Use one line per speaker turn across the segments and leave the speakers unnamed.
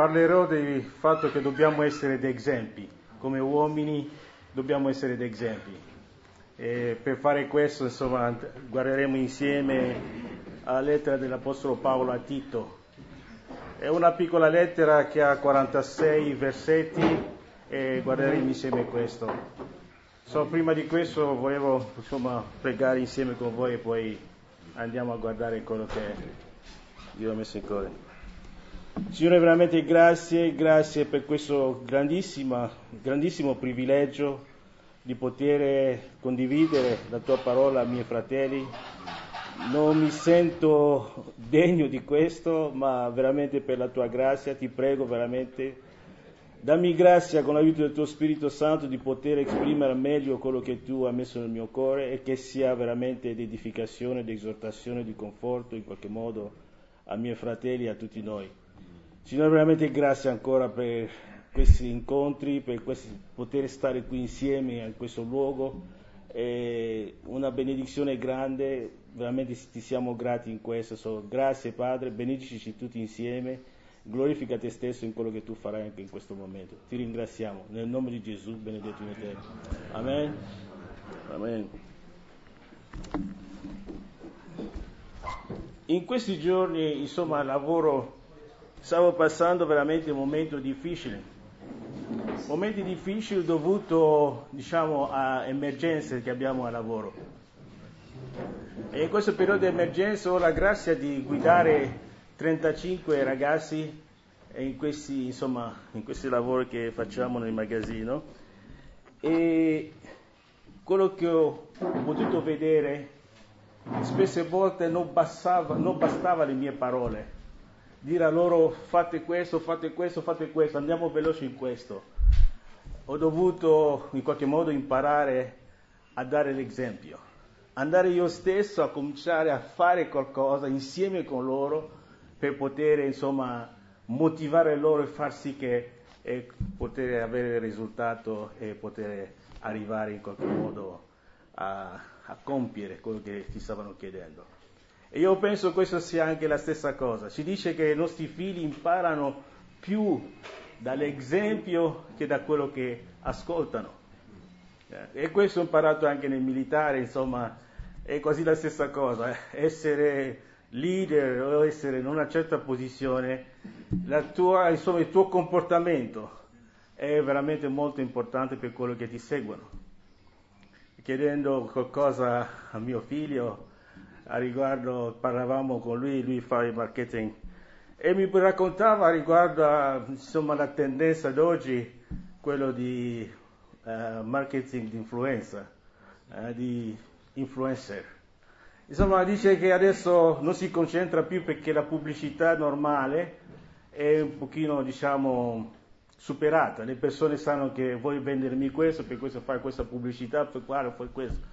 parlerò del fatto che dobbiamo essere dei esempi, come uomini dobbiamo essere dei esempi. E per fare questo, insomma, guarderemo insieme alla lettera dell'Apostolo Paolo a Tito. È una piccola lettera che ha 46 versetti e guarderemo insieme questo. So, prima di questo volevo insomma, pregare insieme con voi e poi andiamo a guardare quello che Dio ha messo in cuore. Signore, veramente grazie, grazie per questo grandissimo privilegio di poter condividere la tua parola ai miei fratelli. Non mi sento degno di questo, ma veramente per la tua grazia ti prego veramente, dammi grazia con l'aiuto del tuo Spirito Santo di poter esprimere meglio quello che tu hai messo nel mio cuore e che sia veramente di edificazione, di esortazione, di conforto in qualche modo ai miei fratelli e a tutti noi. Signore, veramente grazie ancora per questi incontri, per questi, poter stare qui insieme in questo luogo. È una benedizione grande, veramente ti siamo grati in questo. So, grazie Padre, benedici tutti insieme, glorifica te stesso in quello che tu farai anche in questo momento. Ti ringraziamo, nel nome di Gesù, benedetto in te. Amen. Amen. In questi giorni, insomma, lavoro Stavo passando veramente un momento difficile, momenti difficili dovuti diciamo, a emergenze che abbiamo al lavoro. E in questo periodo di emergenza ho la grazia di guidare 35 ragazzi in questi, insomma, in questi lavori che facciamo nel magazzino. E quello che ho potuto vedere spesse volte non bastava, non bastava le mie parole dire a loro fate questo, fate questo, fate questo, andiamo veloci in questo. Ho dovuto in qualche modo imparare a dare l'esempio, andare io stesso a cominciare a fare qualcosa insieme con loro per poter insomma motivare loro e far sì che eh, poter avere il risultato e poter arrivare in qualche modo a, a compiere quello che ti stavano chiedendo. E io penso che questo sia anche la stessa cosa. Si dice che i nostri figli imparano più dall'esempio che da quello che ascoltano. Eh, e questo ho imparato anche nel militare, insomma, è quasi la stessa cosa. Eh. Essere leader o essere in una certa posizione, tua, insomma, il tuo comportamento è veramente molto importante per quello che ti seguono. Chiedendo qualcosa a mio figlio, a riguardo, parlavamo con lui, lui fa il marketing e mi raccontava riguardo a, insomma, la tendenza d'oggi, quello di uh, marketing di influenza, uh, di influencer. Insomma, dice che adesso non si concentra più perché la pubblicità normale è un pochino, diciamo, superata. Le persone sanno che vuoi vendermi questo, per questo fai questa pubblicità, per quale fai questo.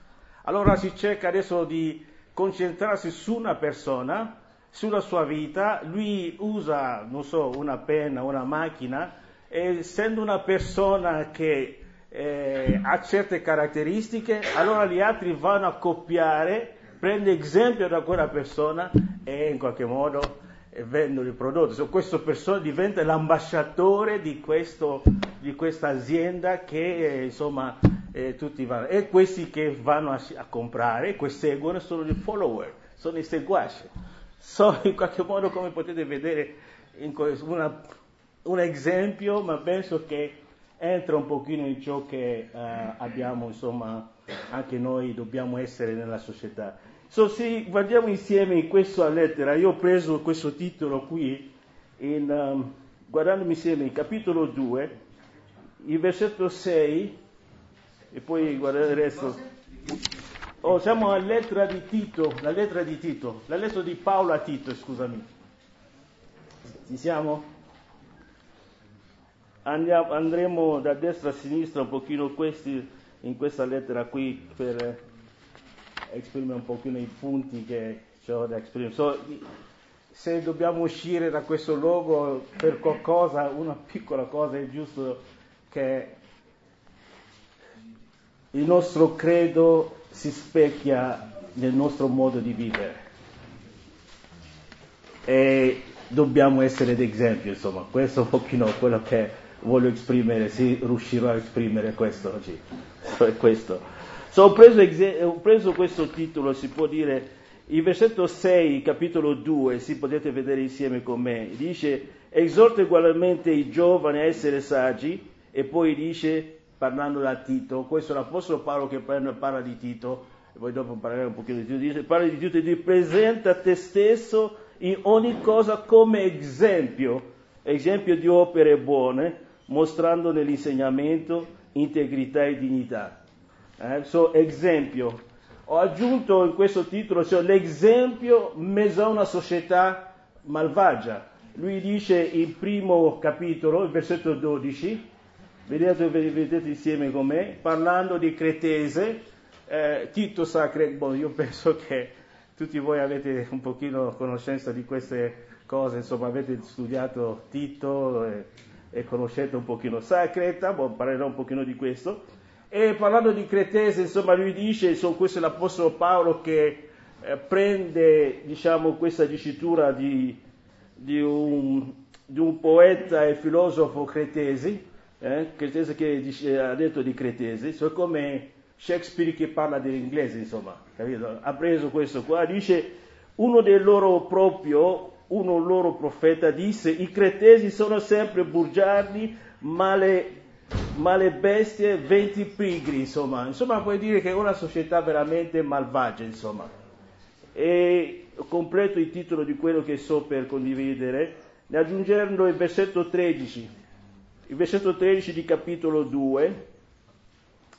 Allora si cerca adesso di concentrarsi su una persona, sulla sua vita, lui usa, non so, una penna, una macchina, e essendo una persona che eh, ha certe caratteristiche, allora gli altri vanno a copiare, prende esempio da quella persona e in qualche modo eh, vendono il prodotto. So, questa persona diventa l'ambasciatore di, questa azienda che eh, insomma eh, tutti vanno. E questi che vanno a, a comprare, che seguono, sono i follower, sono i seguaci. Sono in qualche modo, come potete vedere, una, un esempio, ma penso che entra un pochino in ciò che uh, abbiamo, insomma, anche noi dobbiamo essere nella società. So, se guardiamo insieme in questa lettera, io ho preso questo titolo qui, in, um, guardandomi insieme in capitolo 2, il versetto 6 e poi guardate il resto. Oh, siamo alla lettera di Tito, la lettera di Tito, la lettera di Paolo a Tito, scusami. Ci siamo? Andiamo, andremo da destra a sinistra un pochino questi, in questa lettera qui per esprimere un pochino i punti che ho da esprimere. So, se dobbiamo uscire da questo luogo per qualcosa, una piccola cosa, è giusto che il nostro credo si specchia nel nostro modo di vivere. E dobbiamo essere d'esempio, insomma, questo è un pochino quello che voglio esprimere, se riuscirò a esprimere questo oggi. questo. So, ho, preso, ho preso questo titolo, si può dire, il versetto 6, capitolo 2, si potete vedere insieme con me, dice, esorta ugualmente i giovani a essere saggi, e poi dice, parlando da Tito, questo è l'Apostolo Paolo che parla di Tito, e poi dopo parleremo un pochino di Tito, dice, parla di Tito e dice, presenta te stesso in ogni cosa come esempio, esempio di opere buone, mostrando nell'insegnamento integrità e dignità. Eh? So, esempio. Ho aggiunto in questo titolo cioè, l'esempio mezzo a una società malvagia. Lui dice il primo capitolo, il versetto 12, vedete, vedete insieme con me, parlando di Cretese, eh, Tito sa, boh, io penso che tutti voi avete un pochino conoscenza di queste cose, insomma avete studiato Tito e, e conoscete un pochino. Sacreta, boh, parlerò un pochino di questo. E parlando di Cretese, insomma lui dice, insomma, questo è l'Apostolo Paolo che eh, prende diciamo, questa dicitura di, di, un, di, un, poeta e filosofo cretesi, eh, cretese che dice, ha detto di Cretesi, so come Shakespeare che parla dell'inglese, insomma, capito? Ha preso questo qua, dice uno dei loro proprio, uno loro profeta disse, i cretesi sono sempre bugiardi, ma le, ma le bestie venti pigri, insomma. Insomma, puoi dire che è una società veramente malvagia, insomma. E completo il titolo di quello che so per condividere, ne aggiungendo il versetto 13. Il versetto 13 di capitolo 2,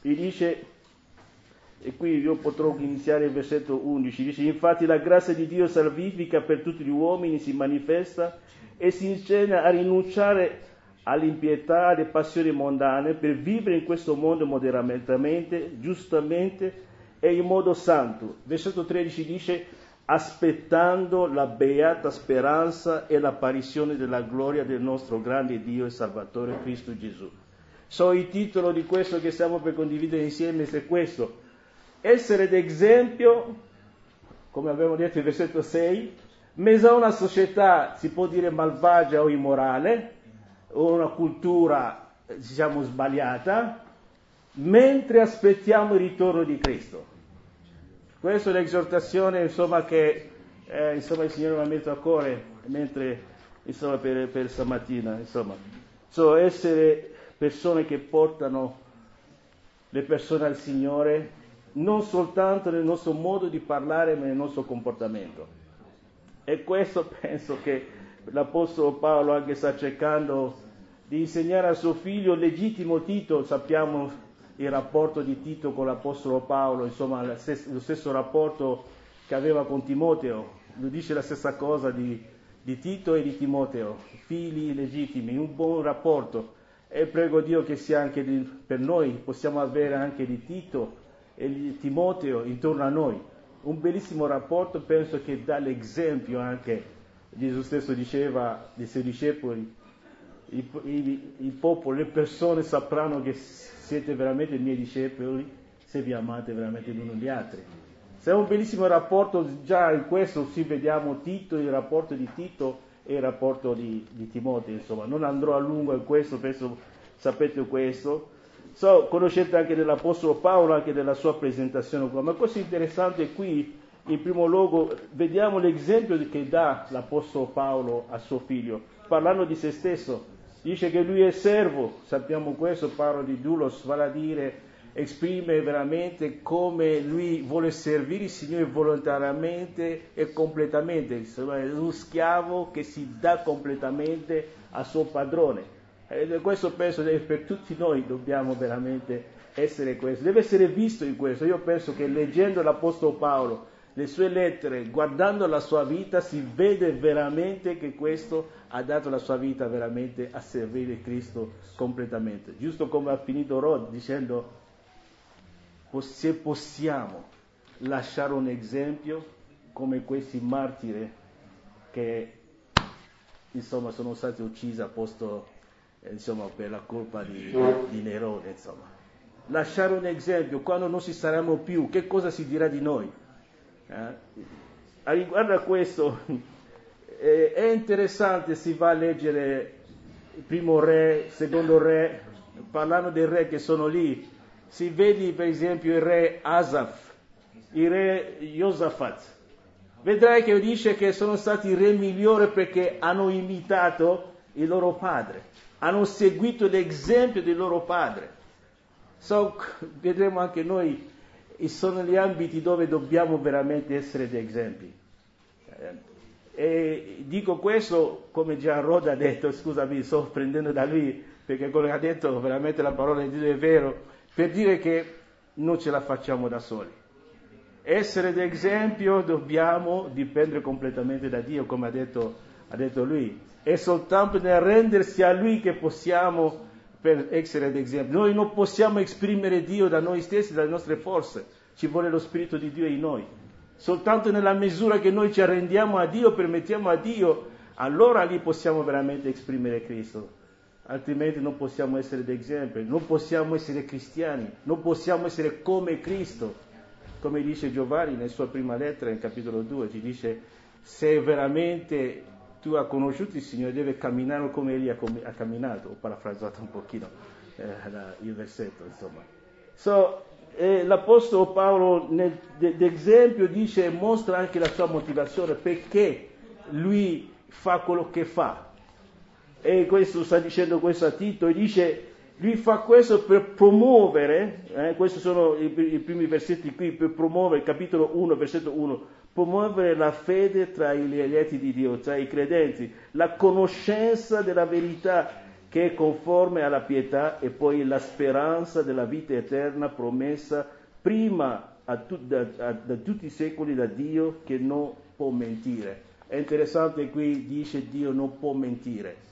gli dice e qui io potrò iniziare il versetto 11, dice infatti la grazia di Dio salvifica per tutti gli uomini si manifesta e si insegna a rinunciare all'impietà, alle passioni mondane per vivere in questo mondo moderatamente, giustamente e in modo santo. Versetto 13 dice aspettando la beata speranza e l'apparizione della gloria del nostro grande Dio e Salvatore Cristo Gesù. So il titolo di questo che stiamo per condividere insieme è questo, essere d'esempio, come abbiamo detto nel versetto 6, mezzo a una società, si può dire malvagia o immorale, o una cultura, diciamo, sbagliata, mentre aspettiamo il ritorno di Cristo. Questa è l'esortazione, insomma, che eh, insomma, il Signore mi ha messo a cuore mentre, insomma, per, per stamattina. So, essere persone che portano le persone al Signore non soltanto nel nostro modo di parlare, ma nel nostro comportamento. E questo penso che l'Apostolo Paolo anche sta cercando di insegnare a suo figlio legittimo Tito, sappiamo il rapporto di Tito con l'Apostolo Paolo, insomma lo stesso rapporto che aveva con Timoteo, lui dice la stessa cosa di, di Tito e di Timoteo, figli legittimi, un buon rapporto. E prego Dio che sia anche di, per noi, possiamo avere anche di Tito e Timoteo intorno a noi. Un bellissimo rapporto, penso che dà l'esempio anche, Gesù stesso diceva dei suoi discepoli, il, il, il popolo, le persone sapranno che siete veramente i miei discepoli se vi amate veramente gli uni gli altri. Se è un bellissimo rapporto, già in questo si vediamo Tito, il rapporto di Tito e il rapporto di, di Timoteo, insomma, non andrò a lungo in questo, penso sapete questo, So, conoscete anche dell'Apostolo Paolo, anche della sua presentazione qua, ma questo interessante qui, in primo luogo, vediamo l'esempio che dà l'Apostolo Paolo a suo figlio, parlando di se stesso. Dice che lui è servo, sappiamo questo, parlo di Dulos, vale a dire, esprime veramente come lui vuole servire il Signore volontariamente e completamente, insomma, è uno schiavo che si dà completamente al suo padrone. E questo penso che per tutti noi dobbiamo veramente essere questo, deve essere visto in questo. Io penso che leggendo l'Apostolo Paolo, le sue lettere, guardando la sua vita, si vede veramente che questo ha dato la sua vita veramente a servire Cristo completamente. Giusto come ha finito Rod dicendo, se possiamo lasciare un esempio come questi martiri che insomma sono stati uccisi a posto insomma, per la colpa di, di Nerone. Insomma. Lasciare un esempio, quando non ci saremo più, che cosa si dirà di noi? Eh? A riguardo a questo, eh, è interessante, si va a leggere il primo re, il secondo re, parlando dei re che sono lì, si vede per esempio il re Asaf, il re Josafat. Vedrai che dice che sono stati i re migliori perché hanno imitato il loro padre, hanno seguito l'esempio del loro padre. So, vedremo anche noi, sono gli ambiti dove dobbiamo veramente essere degli esempi. E dico questo come già Roda ha detto, scusami, sto prendendo da lui, perché come ha detto veramente la parola di Dio è vero, per dire che non ce la facciamo da soli. Essere d'esempio dobbiamo dipendere completamente da Dio, come ha detto, ha detto lui. È soltanto nel rendersi a Lui che possiamo per essere d'esempio. Noi non possiamo esprimere Dio da noi stessi, dalle nostre forze, ci vuole lo Spirito di Dio in noi. Soltanto nella misura che noi ci arrendiamo a Dio, permettiamo a Dio, allora lì possiamo veramente esprimere Cristo. Altrimenti non possiamo essere d'esempio, non possiamo essere cristiani, non possiamo essere come Cristo. Come dice Giovanni nella sua prima lettera, in capitolo 2, ci dice, se veramente tu hai conosciuto il Signore, devi camminare come Egli ha, camminato. Ho parafrasato un pochino eh, il versetto, insomma. So, eh, l'Apostolo Paolo nell'esempio dice, mostra anche la sua motivazione, perché lui fa quello che fa. E questo sta dicendo questo a Tito, e dice, lui fa questo per promuovere, eh, questi sono i, i, primi versetti qui, per promuovere, capitolo 1, versetto 1, promuovere la fede tra gli eletti di Dio, tra i credenti, la conoscenza della verità che è conforme alla pietà e poi la speranza della vita eterna promessa prima tu, da, da, da, tutti i secoli da Dio che non può mentire. È interessante qui dice Dio non può mentire.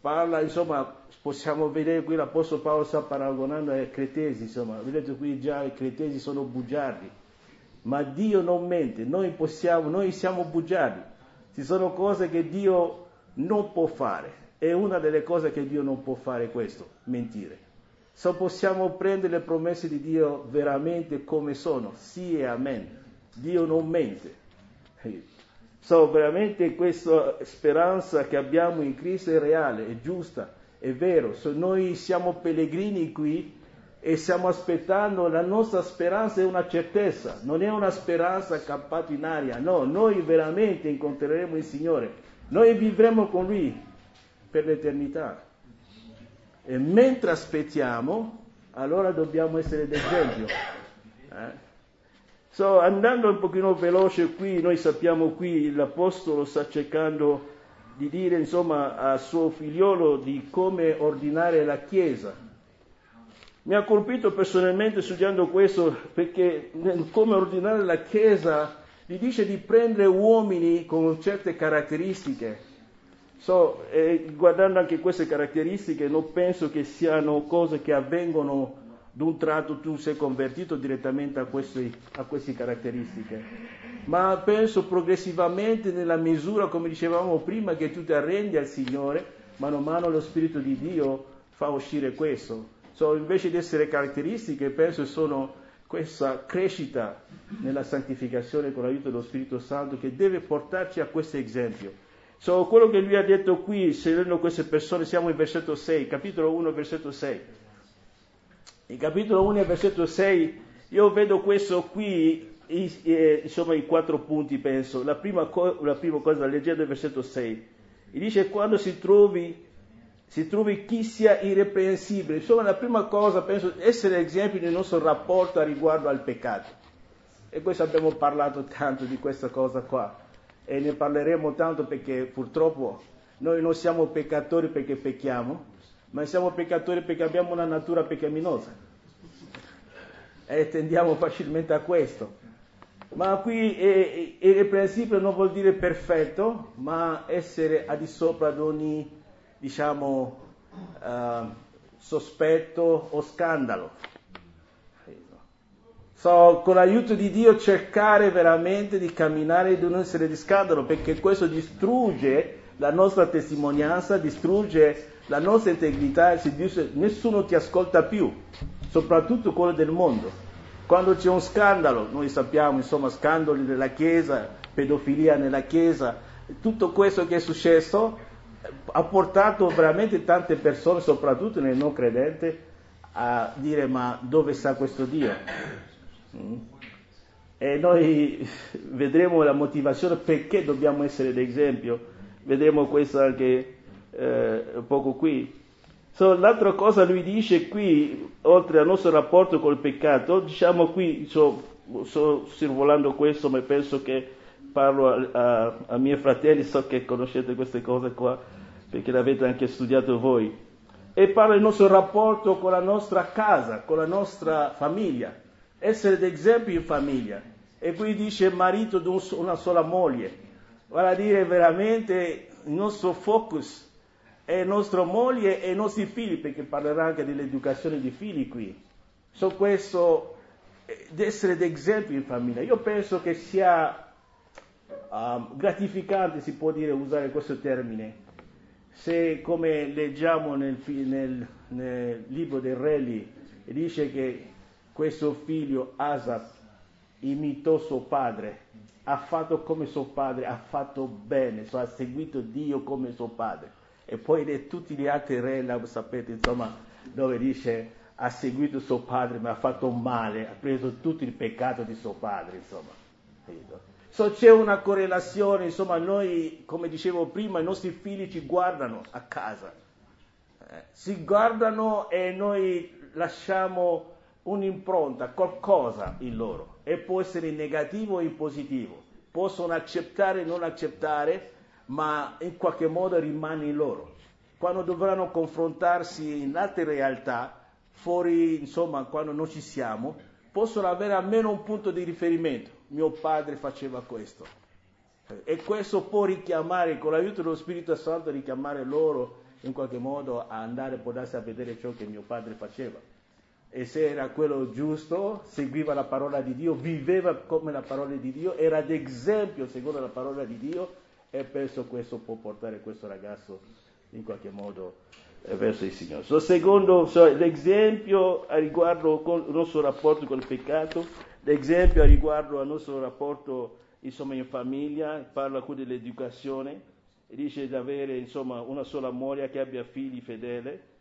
Parla, insomma, possiamo vedere qui l'Apostolo Paolo sta paragonando ai cretesi, insomma, vedete qui già i cretesi sono bugiardi, ma Dio non mente, noi possiamo, noi siamo bugiardi, ci sono cose che Dio non può fare, è una delle cose che Dio non può fare questo, mentire. Se possiamo prendere le promesse di Dio veramente come sono, sì e amen. Dio non mente. So, veramente questa speranza che abbiamo in Cristo è reale, è giusta, è vero. So, noi siamo pellegrini qui e stiamo aspettando, la nostra speranza è una certezza, non è una speranza campata in aria, no, noi veramente incontreremo il Signore, noi vivremo con Lui per l'eternità. E mentre aspettiamo, allora dobbiamo essere d'esempio. Eh? So, andando un pochino veloce qui, noi sappiamo qui l'Apostolo sta cercando di dire insomma a suo figliolo di come ordinare la Chiesa. Mi ha colpito personalmente studiando questo perché come ordinare la Chiesa gli dice di prendere uomini con certe caratteristiche, So, eh, guardando anche queste caratteristiche, non penso che siano cose che avvengono d'un tratto tu sei convertito direttamente a, questi, a queste caratteristiche, ma penso progressivamente nella misura, come dicevamo prima, che tu ti arrendi al Signore, mano a mano lo Spirito di Dio fa uscire questo. So, invece di essere caratteristiche, penso sono questa crescita nella santificazione con l'aiuto dello Spirito Santo che deve portarci a questo esempio. So, quello che lui ha detto qui, seguendo queste persone, siamo in versetto 6, capitolo 1, versetto 6. In capitolo 1, versetto 6, io vedo questo qui, insomma, in quattro punti, penso. La prima, co- la prima cosa, leggendo il versetto 6, e dice quando si trovi, si trovi chi sia irreprensibile. Insomma, la prima cosa, penso, essere esempio nel nostro rapporto a riguardo al peccato. E questo abbiamo parlato tanto di questa cosa qua e ne parleremo tanto perché purtroppo noi non siamo peccatori perché pecchiamo, ma siamo peccatori perché abbiamo una natura peccaminosa e tendiamo facilmente a questo. Ma qui irreprensibile non vuol dire perfetto, ma essere al di sopra di ogni, diciamo, uh, sospetto o scandalo. So, con l'aiuto di Dio cercare veramente di camminare e di non essere di scandalo, perché questo distrugge la nostra testimonianza, distrugge la nostra integrità, nessuno ti ascolta più, soprattutto quello del mondo. Quando c'è un scandalo, noi sappiamo, insomma, scandali della Chiesa, pedofilia nella Chiesa, tutto questo che è successo ha portato veramente tante persone, soprattutto nel non credente, a dire ma dove sta questo Dio? Mm. E noi vedremo la motivazione perché dobbiamo essere d'esempio, vedremo questo anche eh, poco qui. So, l'altra cosa lui dice qui, oltre al nostro rapporto col peccato, diciamo qui, sto so, sorvolando questo, ma penso che parlo a, a, a miei fratelli, so che conoscete queste cose qua, perché le avete anche studiato voi. E parla del nostro rapporto con la nostra casa, con la nostra famiglia, essere d'esempio in famiglia. E qui dice marito di una sola moglie. Vale a dire veramente il nostro focus è nostra moglie e i nostri figli, perché parlerà anche dell'educazione dei figli qui. Su questo, eh, di essere d'esempio in famiglia. Io penso che sia uh, gratificante, si può dire, usare questo termine, se come leggiamo nel, nel, nel libro dei Reli, dice che questo figlio Asap imitò suo padre, ha fatto come suo padre, ha fatto bene, so, ha seguito Dio come suo padre. E poi tutti gli altri re, sapete, insomma, dove dice ha seguito suo padre ma ha fatto male, ha preso tutto il peccato di suo padre, insomma. So, c'è una correlazione, insomma, noi, come dicevo prima, i nostri figli ci guardano a casa, eh, si guardano e noi lasciamo un'impronta, qualcosa in loro, e può essere negativo o in positivo, possono accettare o non accettare, ma in qualche modo rimane in loro. Quando dovranno confrontarsi in altre realtà, fuori, insomma, quando non ci siamo, possono avere almeno un punto di riferimento. Mio padre faceva questo. E questo può richiamare, con l'aiuto dello Spirito Santo, richiamare loro in qualche modo a andare, a vedere ciò che mio padre faceva. E se era quello giusto, seguiva la parola di Dio, viveva come la parola di Dio, era d'esempio secondo la parola di Dio, e penso questo può portare questo ragazzo in qualche modo eh, verso il Signore. So, secondo so, l'esempio a riguardo il nostro rapporto con il peccato, l'esempio riguardo al nostro rapporto insomma, in famiglia, parla qui dell'educazione, dice di avere insomma, una sola moglie che abbia figli fedeli.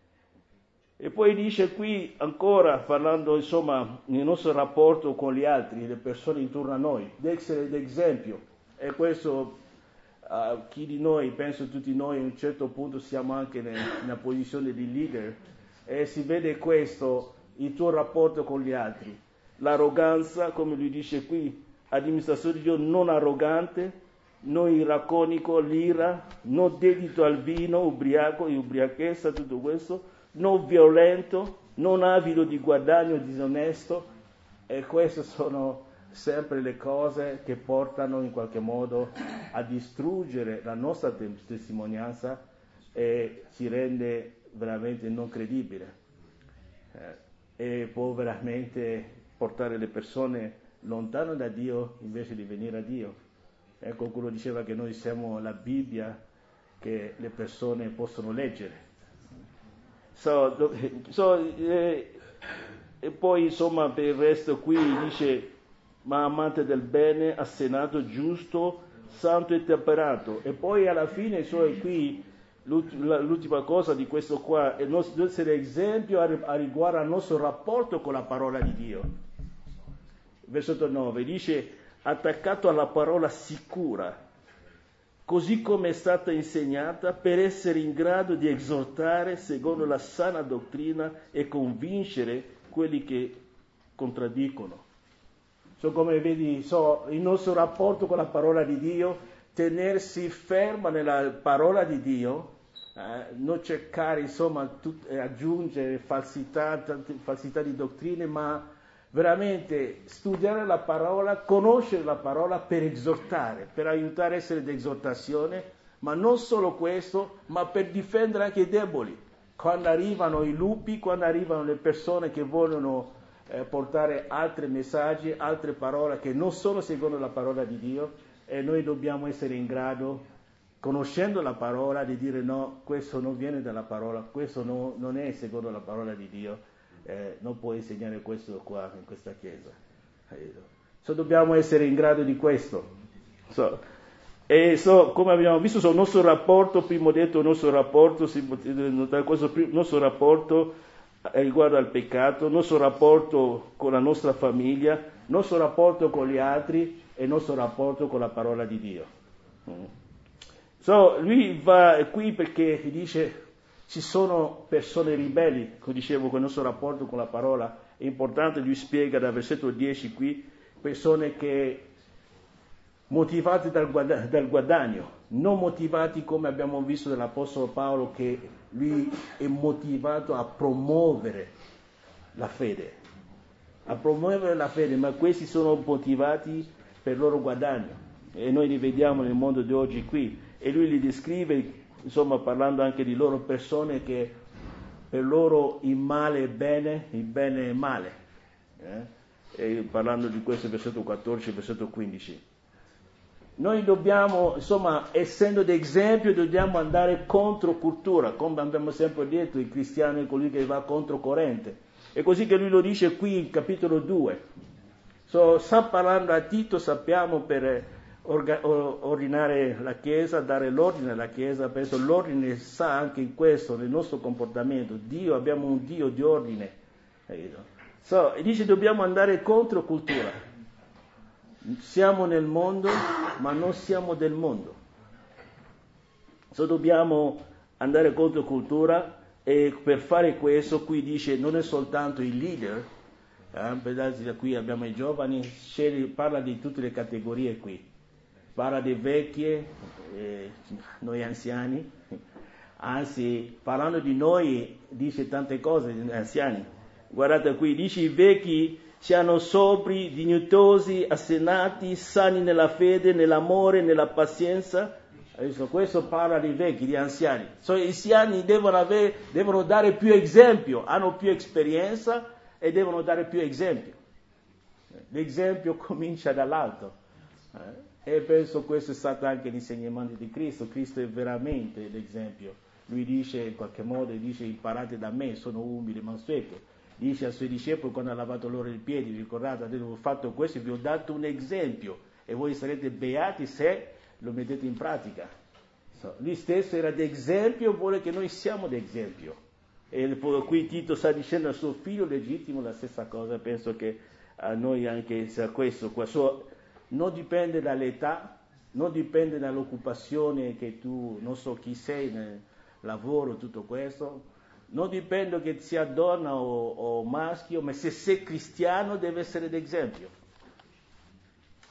E poi dice qui ancora, parlando insomma nel nostro rapporto con gli altri, le persone intorno a noi, di essere d'esempio. E questo uh, chi di noi, penso tutti noi, a un certo punto siamo anche nel, nella posizione di leader e si vede questo, il tuo rapporto con gli altri. L'arroganza, come lui dice qui, amministratore di Dio non arrogante, non iraconico, l'ira, non dedito al vino, ubriaco, ubriachezza, tutto questo, non violento, non avido di guadagno disonesto, e queste sono sempre le cose che portano in qualche modo a distruggere la nostra testimonianza e ci rende veramente non credibile. Eh, e può veramente portare le persone lontano da Dio invece di venire a Dio. Ecco, qualcuno diceva che noi siamo la Bibbia che le persone possono leggere. So, so, eh, e poi insomma per il resto qui dice ma amante del bene, assenato, giusto, santo e temperato. E poi alla fine, cioè qui l'ultima cosa di questo qua è nostro, essere esempio a riguardo al nostro rapporto con la parola di Dio. Versetto 9 dice attaccato alla parola sicura, così come è stata insegnata, per essere in grado di esortare secondo la sana dottrina e convincere quelli che contraddicono. So, come vedi, so, il nostro rapporto con la parola di Dio, tenersi ferma nella parola di Dio, eh, non cercare, insomma, tut, eh, aggiungere falsità, falsità di dottrine, ma veramente studiare la parola, conoscere la parola per esortare, per aiutare a essere d'esortazione, ma non solo questo, ma per difendere anche i deboli. Quando arrivano i lupi, quando arrivano le persone che vogliono eh, portare altri messaggi, altre parole che non sono secondo la parola di Dio e noi dobbiamo essere in grado, conoscendo la parola, di dire no, questo non viene dalla parola, questo no, non è secondo la parola di Dio, eh, non puoi insegnare questo qua in questa chiesa. So, dobbiamo essere in grado di questo. So, e so, come abbiamo visto, sul nostro rapporto, prima ho detto il nostro rapporto, si notare questo, il nostro rapporto riguardo al peccato, il nostro rapporto con la nostra famiglia, il nostro rapporto con gli altri e il nostro rapporto con la parola di Dio. Mm. So, lui va qui perché dice ci sono persone ribelli, come dicevo, con il nostro rapporto con la parola, è importante, lui spiega dal versetto 10 qui, persone che motivati dal, guadagno, dal guadagno, non motivati come abbiamo visto dall'Apostolo Paolo che lui è motivato a promuovere la fede, a promuovere la fede, ma questi sono motivati per il loro guadagno. E noi li vediamo nel mondo di oggi qui. E lui li descrive insomma parlando anche di loro persone che per loro il male è bene, il bene è male, eh? parlando di questo versetto 14 versetto 15. Noi dobbiamo, insomma, essendo d'esempio, dobbiamo andare contro cultura, come abbiamo sempre detto, il cristiano è colui che va contro corrente. È così che lui lo dice qui in capitolo 2. So, sta parlando a Tito, sappiamo, per orga- ordinare la Chiesa, dare l'ordine alla Chiesa, penso l'ordine sa anche in questo, nel nostro comportamento. Dio, abbiamo un Dio di ordine. So, dice dobbiamo andare contro cultura. Siamo nel mondo, ma non siamo del mondo. So, dobbiamo andare contro cultura e per fare questo qui dice non è soltanto il leader, eh, qui abbiamo i giovani, parla di tutte le categorie qui parla di vecchie, eh, noi anziani, anzi parlando di noi dice tante cose, anziani. Guardate qui, dice i vecchi siano sobri, dignitosi, assenati, sani nella fede, nell'amore, nella pazienza. Adesso questo parla di vecchi, di anziani. So, gli anziani devono, devono dare più esempio, hanno più esperienza e devono dare più esempio. L'esempio comincia dall'alto. Eh? E penso questo è stato anche l'insegnamento di Cristo. Cristo è veramente l'esempio. Lui dice in qualche modo, dice imparate da me, sono umile e mansueto. Dice ai suoi discepoli quando ha lavato loro i piedi, ricordate, avevo fatto questo, vi ho dato un esempio e voi sarete beati se lo mettete in pratica. So, lui stesso era d'esempio, vuole che noi siamo d'esempio. E qui Tito sta dicendo al suo figlio legittimo la stessa cosa, penso che a noi anche sia questo. Qua. So, non dipende dall'età, non dipende dall'occupazione che tu, non so chi sei nel lavoro, tutto questo, non dipende che sia donna o, o maschio, ma se sei cristiano deve essere d'esempio.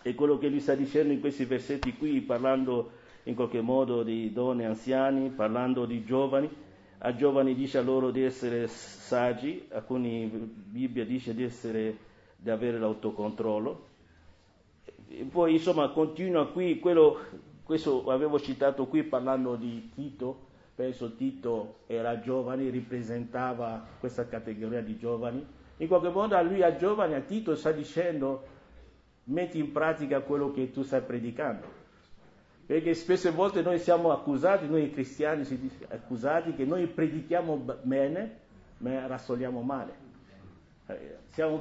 E quello che lui sta dicendo in questi versetti qui, parlando in qualche modo di donne anziani, parlando di giovani, a giovani dice a loro di essere saggi, alcuni Bibbia dice di, essere, di avere l'autocontrollo, e poi insomma continua qui, quello, questo avevo citato qui parlando di Tito, penso Tito era giovane, rappresentava questa categoria di giovani, in qualche modo a lui a giovane, a Tito sta dicendo metti in pratica quello che tu stai predicando. Perché spesse volte noi siamo accusati, noi cristiani siamo accusati che noi predichiamo bene, ma rassoliamo male. Eh, siamo,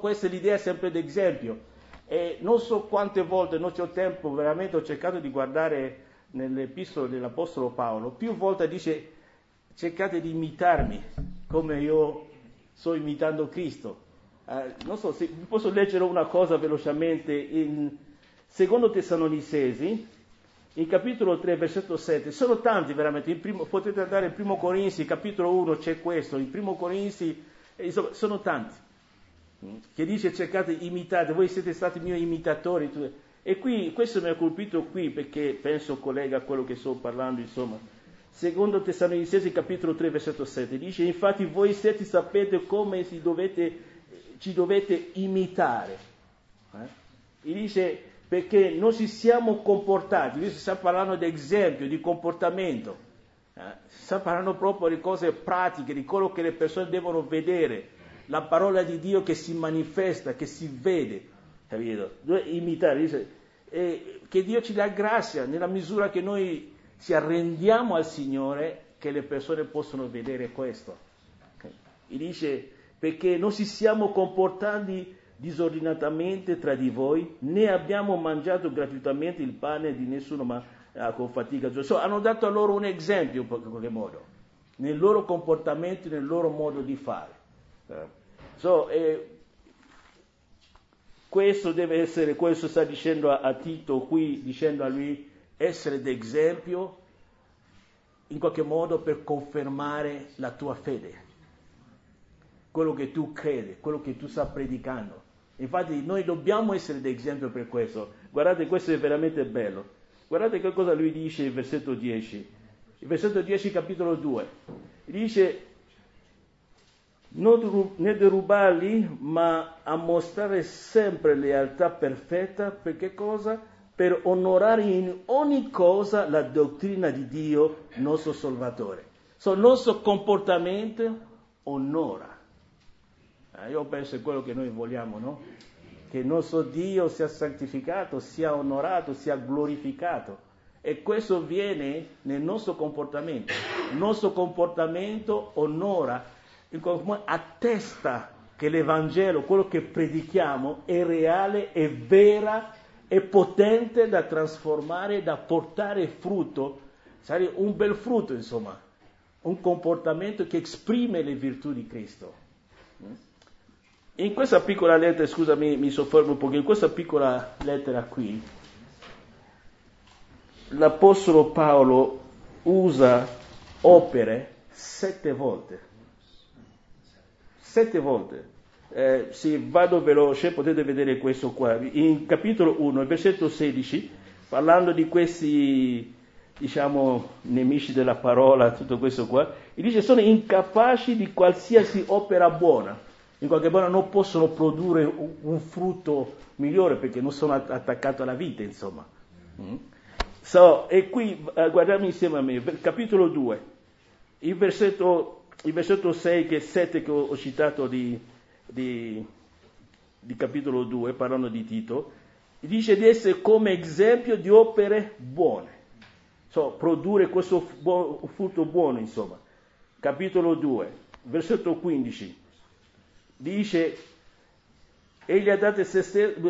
questa è l'idea sempre d'esempio. E non so quante volte, non ho tempo, veramente ho cercato di guardare nell'epistola dell'Apostolo Paolo, più volte dice cercate di imitarmi come io sto imitando Cristo. Eh, non so se posso leggere una cosa velocemente in secondo Tessalonicesi, in capitolo 3, versetto 7, sono tanti veramente, primo, potete andare in primo Corinzi, capitolo 1 c'è questo, in primo Corinzi, insomma, sono tanti che dice cercate imitate, voi siete stati miei imitatori. E qui, questo mi ha colpito qui perché penso collega a quello che sto parlando, insomma. Secondo Tessalonicesi capitolo 3 versetto 7 dice infatti voi stessi sapete come dovete, ci dovete imitare. Eh? E dice perché non ci siamo comportati, qui si sta parlando di esempio, di comportamento, eh? si sta parlando proprio di cose pratiche, di quello che le persone devono vedere la parola di Dio che si manifesta, che si vede, capito? Imitare, dice, e che Dio ci dà grazia nella misura che noi ci arrendiamo al Signore che le persone possono vedere questo. E dice perché non ci siamo comportati disordinatamente tra di voi, né abbiamo mangiato gratuitamente il pane di nessuno, ma eh, con fatica. So, hanno dato a loro un esempio in qualche modo, nel loro comportamento, nel loro modo di fare. Eh, so, eh, questo deve essere, questo sta dicendo a, a Tito qui, dicendo a lui, essere d'esempio in qualche modo per confermare la tua fede, quello che tu credi, quello che tu stai predicando. Infatti noi dobbiamo essere d'esempio per questo. Guardate, questo è veramente bello. Guardate che cosa lui dice il versetto 10. Il versetto 10 capitolo 2. Dice né derubarli, ma a mostrare sempre lealtà perfetta, perché cosa? Per onorare in ogni cosa la dottrina di Dio, nostro Salvatore. So, il nostro comportamento onora. Eh, io penso è quello che noi vogliamo, no? Che il nostro Dio sia santificato, sia onorato, sia glorificato. E questo avviene nel nostro comportamento. Il nostro comportamento onora in qualche modo attesta che l'Evangelo, quello che predichiamo, è reale, è vera, è potente da trasformare, da portare frutto, sarebbe un bel frutto, insomma, un comportamento che esprime le virtù di Cristo. In questa piccola lettera, scusami, mi soffermo un pochino, in questa piccola lettera qui, l'Apostolo Paolo usa opere sette volte sette volte. Eh, se vado veloce potete vedere questo qua. In capitolo 1, versetto 16, parlando di questi, diciamo, nemici della parola, tutto questo qua, dice sono incapaci di qualsiasi opera buona. In qualche modo non possono produrre un, frutto migliore perché non sono attaccati alla vita, insomma. Mm? So, e qui uh, guardiamo insieme a me, capitolo 2, il versetto il versetto 6 che 7 che ho citato di, di, di capitolo 2, parlando di Tito, dice di essere come esempio di opere buone. So, produrre questo frutto buono, insomma. Capitolo 2, versetto 15, dice, egli ha dato se stesso,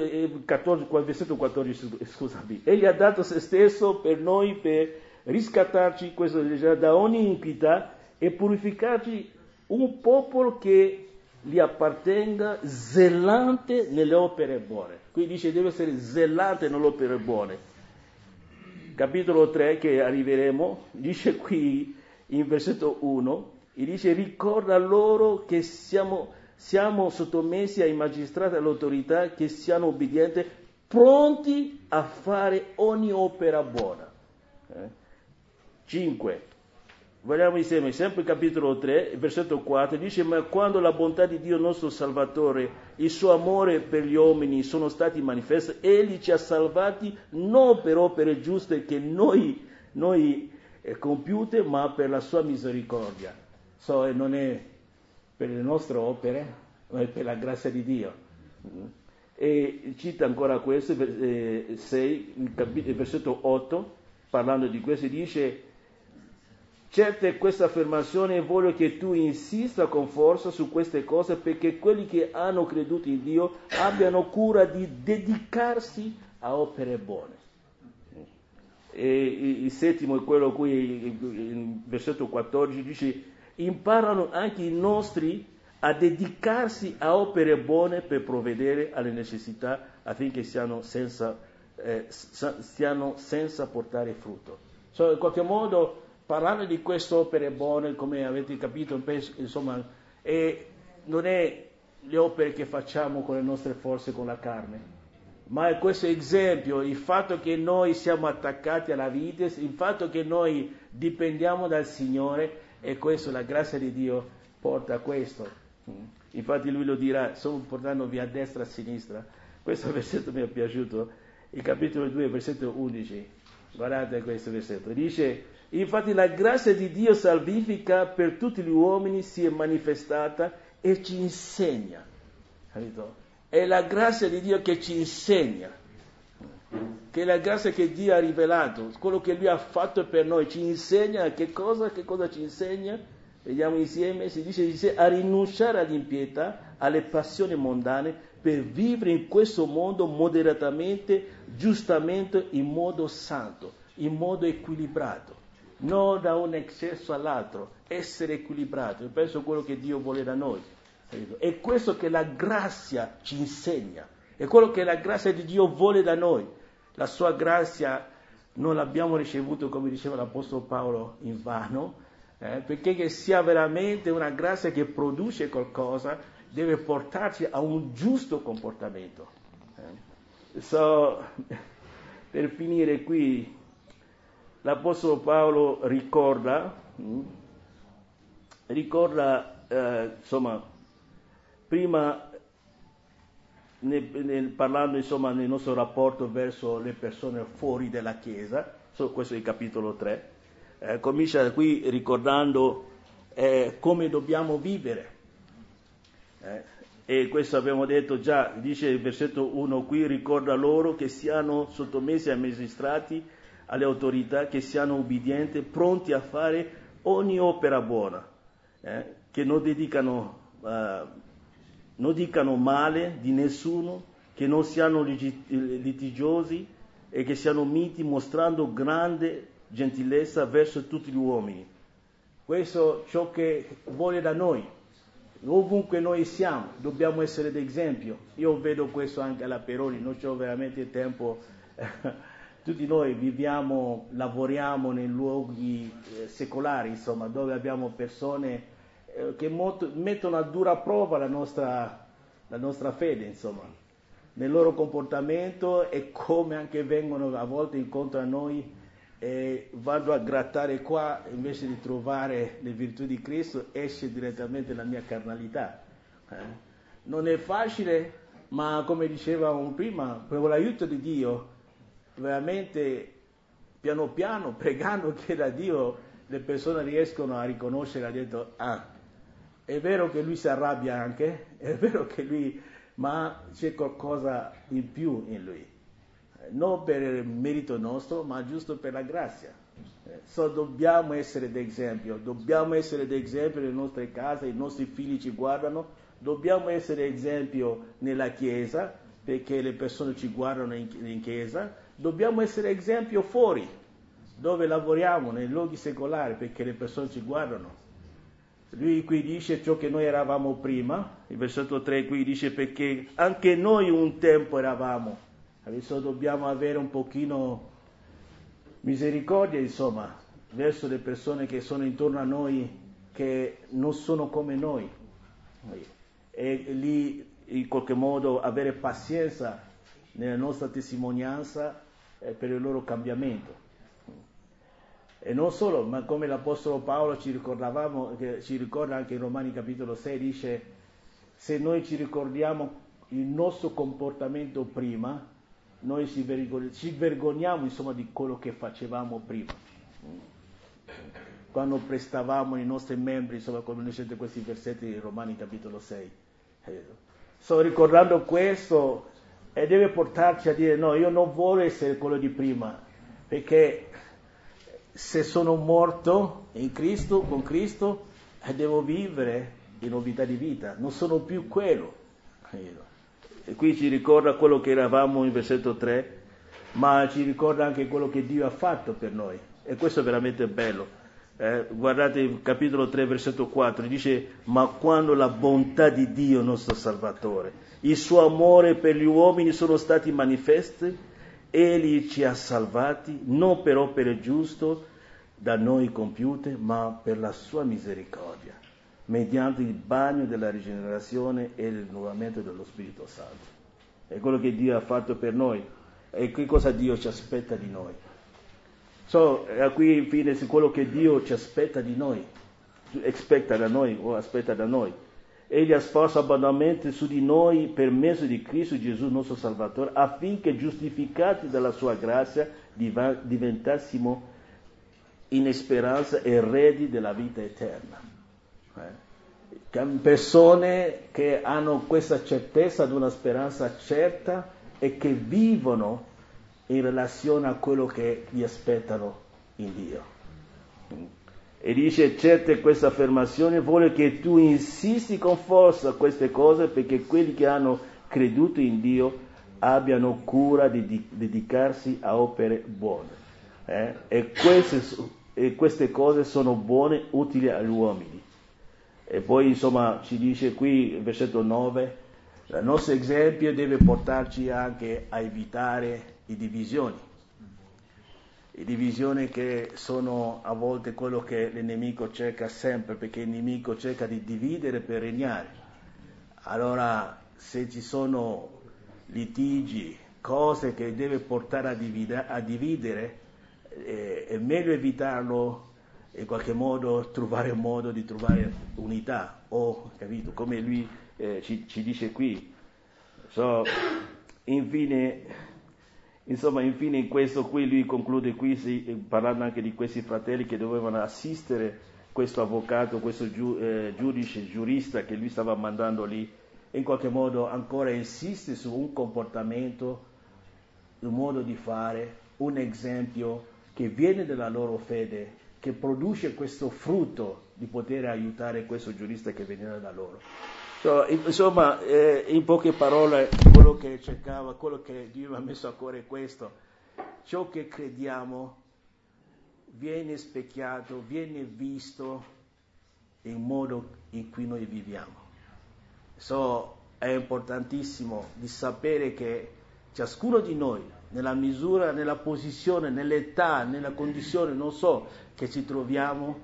14, eh, versetto 14, scusami, egli ha dato se stesso per noi per riscattarci questo, da ogni iniquità e purificarci un popolo che gli appartenga zelante nelle opere buone. Qui dice deve essere zelante nelle opere buone. Capitolo 3 che arriveremo, dice qui in versetto 1, dice ricorda loro che siamo, siamo sottomessi ai magistrati e all'autorità che siano obbedienti, pronti a fare ogni opera buona. Eh? 5. Guardiamo insieme, sempre il capitolo 3, versetto 4, dice, ma quando la bontà di Dio nostro Salvatore, il suo amore per gli uomini sono stati manifesti, Egli ci ha salvati non per opere giuste che noi, noi eh, compiute, ma per la sua misericordia. So, non è per le nostre opere, ma è per la grazia di Dio. E cita ancora questo, eh, 6, il, versetto 8, parlando di questo, dice Certo è questa affermazione e voglio che tu insista con forza su queste cose perché quelli che hanno creduto in Dio abbiano cura di dedicarsi a opere buone. E il settimo è quello qui, in versetto 14, dice, imparano anche i nostri a dedicarsi a opere buone per provvedere alle necessità affinché siano senza, eh, stiano senza portare frutto. So, in qualche modo parlando di queste opere buone, come avete capito, insomma, è, non è le opere che facciamo con le nostre forze, con la carne, ma è questo esempio, il fatto che noi siamo attaccati alla vita, il fatto che noi dipendiamo dal Signore e questo, la grazia di Dio porta a questo. Infatti lui lo dirà, sto portandovi a destra e a sinistra. Questo versetto mi è piaciuto, il capitolo 2, versetto 11. Guardate questo versetto. Dice, Infatti la grazia di Dio salvifica per tutti gli uomini si è manifestata e ci insegna. Capito? È la grazia di Dio che ci insegna, che è la grazia che Dio ha rivelato, quello che Lui ha fatto per noi, ci insegna che cosa, che cosa ci insegna? Vediamo insieme, si dice, dice a rinunciare all'impietà, alle passioni mondane, per vivere in questo mondo moderatamente, giustamente, in modo santo, in modo equilibrato, non da un eccesso all'altro, essere equilibrato. Io penso quello che Dio vuole da noi. È questo che la grazia ci insegna, è quello che la grazia di Dio vuole da noi. La sua grazia non l'abbiamo ricevuto, come diceva l'Apostolo Paolo, in vano, eh, perché che sia veramente una grazia che produce qualcosa, deve portarci a un giusto comportamento. Eh. So, per finire qui, l'Apostolo Paolo ricorda, hm, ricorda eh, insomma, prima parlando insomma nel nostro rapporto verso le persone fuori dalla Chiesa, questo è il capitolo 3, eh, comincia qui ricordando eh, come dobbiamo vivere. Eh, e questo abbiamo detto già, dice il versetto 1 qui, ricorda loro che siano sottomessi ai magistrati, alle autorità, che siano ubbidienti, pronti a fare ogni opera buona, eh, che non, dedicano, uh, non dicano male di nessuno, che non siano litigiosi e che siano miti, mostrando grande gentilezza verso tutti gli uomini. Questo è ciò che vuole da noi. Ovunque noi siamo, dobbiamo essere d'esempio. Io vedo questo anche alla Peroni, non ho veramente tempo. tutti noi viviamo, lavoriamo nei luoghi eh, secolari, insomma, dove abbiamo persone eh, che molto, mettono a dura prova la nostra, la nostra fede, insomma, nel loro comportamento e come anche vengono a volte incontro a noi e vado a grattare qua invece di trovare le virtù di Cristo esce direttamente la mia carnalità. Eh? Non è facile, ma come dicevamo prima, per l'aiuto di Dio, veramente piano piano, pregando che da Dio le persone riescono a riconoscere, ha detto, ah, è vero che lui si arrabbia anche, è vero che lui, ma c'è qualcosa in più in lui non per merito nostro, ma giusto per la grazia. Eh, so, dobbiamo essere d'esempio, dobbiamo essere d'esempio nelle nostre case, i nostri figli ci guardano, dobbiamo essere esempio nella Chiesa, perché le persone ci guardano in, in Chiesa, dobbiamo essere esempio fuori, dove lavoriamo, nei luoghi secolari, perché le persone ci guardano. Lui qui dice ciò che noi eravamo prima, il versetto 3 qui dice perché anche noi un tempo eravamo Adesso dobbiamo avere un pochino misericordia, insomma, verso le persone che sono intorno a noi, che non sono come noi. E lì, in qualche modo, avere pazienza nella nostra testimonianza eh, per il loro cambiamento. E non solo, ma come l'Apostolo Paolo ci, ci ricorda anche in Romani capitolo 6, dice, se noi ci ricordiamo il nostro comportamento prima, noi ci, vergogn- ci vergogniamo insomma di quello che facevamo prima. Quando prestavamo i nostri membri, insomma, come conoscete questi versetti di Romani capitolo 6. Sto ricordando questo e deve portarci a dire no, io non voglio essere quello di prima, perché se sono morto in Cristo, con Cristo, devo vivere in novità di vita, non sono più quello. E qui ci ricorda quello che eravamo in versetto 3, ma ci ricorda anche quello che Dio ha fatto per noi. E questo è veramente bello. Eh, guardate il capitolo 3, versetto 4, dice, ma quando la bontà di Dio, nostro Salvatore, il suo amore per gli uomini sono stati manifesti, egli ci ha salvati, non per opere giuste da noi compiute, ma per la sua misericordia mediante il bagno della rigenerazione e il rinnovamento dello Spirito Santo. È quello che Dio ha fatto per noi e che cosa Dio ci aspetta di noi. So, qui infine quello che Dio ci aspetta di noi, aspetta da noi o aspetta da noi. Egli ha sforzo abbondantemente su di noi per mezzo di Cristo Gesù nostro Salvatore affinché giustificati dalla sua grazia diventassimo in speranza eredi della vita eterna. Eh? Persone che hanno questa certezza di una speranza certa e che vivono in relazione a quello che gli aspettano in Dio. E dice certe questa affermazione vuole che tu insisti con forza queste cose perché quelli che hanno creduto in Dio abbiano cura di dedicarsi a opere buone. Eh? E, queste, e queste cose sono buone, utili agli uomini. E poi insomma ci dice qui, versetto 9, il nostro esempio deve portarci anche a evitare le divisioni. Le divisioni che sono a volte quello che l'ennemico cerca sempre, perché il nemico cerca di dividere per regnare. Allora, se ci sono litigi, cose che deve portare a, divida, a dividere, eh, è meglio evitarlo e in qualche modo trovare un modo di trovare unità, o, capito, come lui eh, ci, ci, dice qui. So, infine, insomma, infine in questo qui lui conclude qui sì, parlando anche di questi fratelli che dovevano assistere questo avvocato, questo giu, eh, giudice, giurista che lui stava mandando lì, in qualche modo ancora insiste su un comportamento, un modo di fare, un esempio che viene dalla loro fede, che produce questo frutto di poter aiutare questo giurista che veniva da loro. So, insomma, eh, in poche parole, quello che cercava, quello che Dio mi ha messo a cuore è questo. Ciò che crediamo viene specchiato, viene visto in modo in cui noi viviamo. So, è importantissimo di sapere che ciascuno di noi, nella misura, nella posizione, nell'età, nella condizione, non so, che ci troviamo,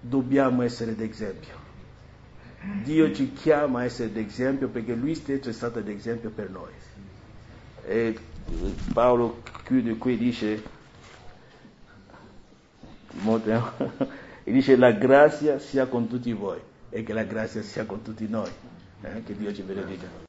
dobbiamo essere d'esempio. Dio ci chiama a essere d'esempio perché Lui stesso è stato d'esempio per noi. E Paolo chiude qui, dice, e dice la grazia sia con tutti voi e che la grazia sia con tutti noi. Eh? Che Dio ci benedica.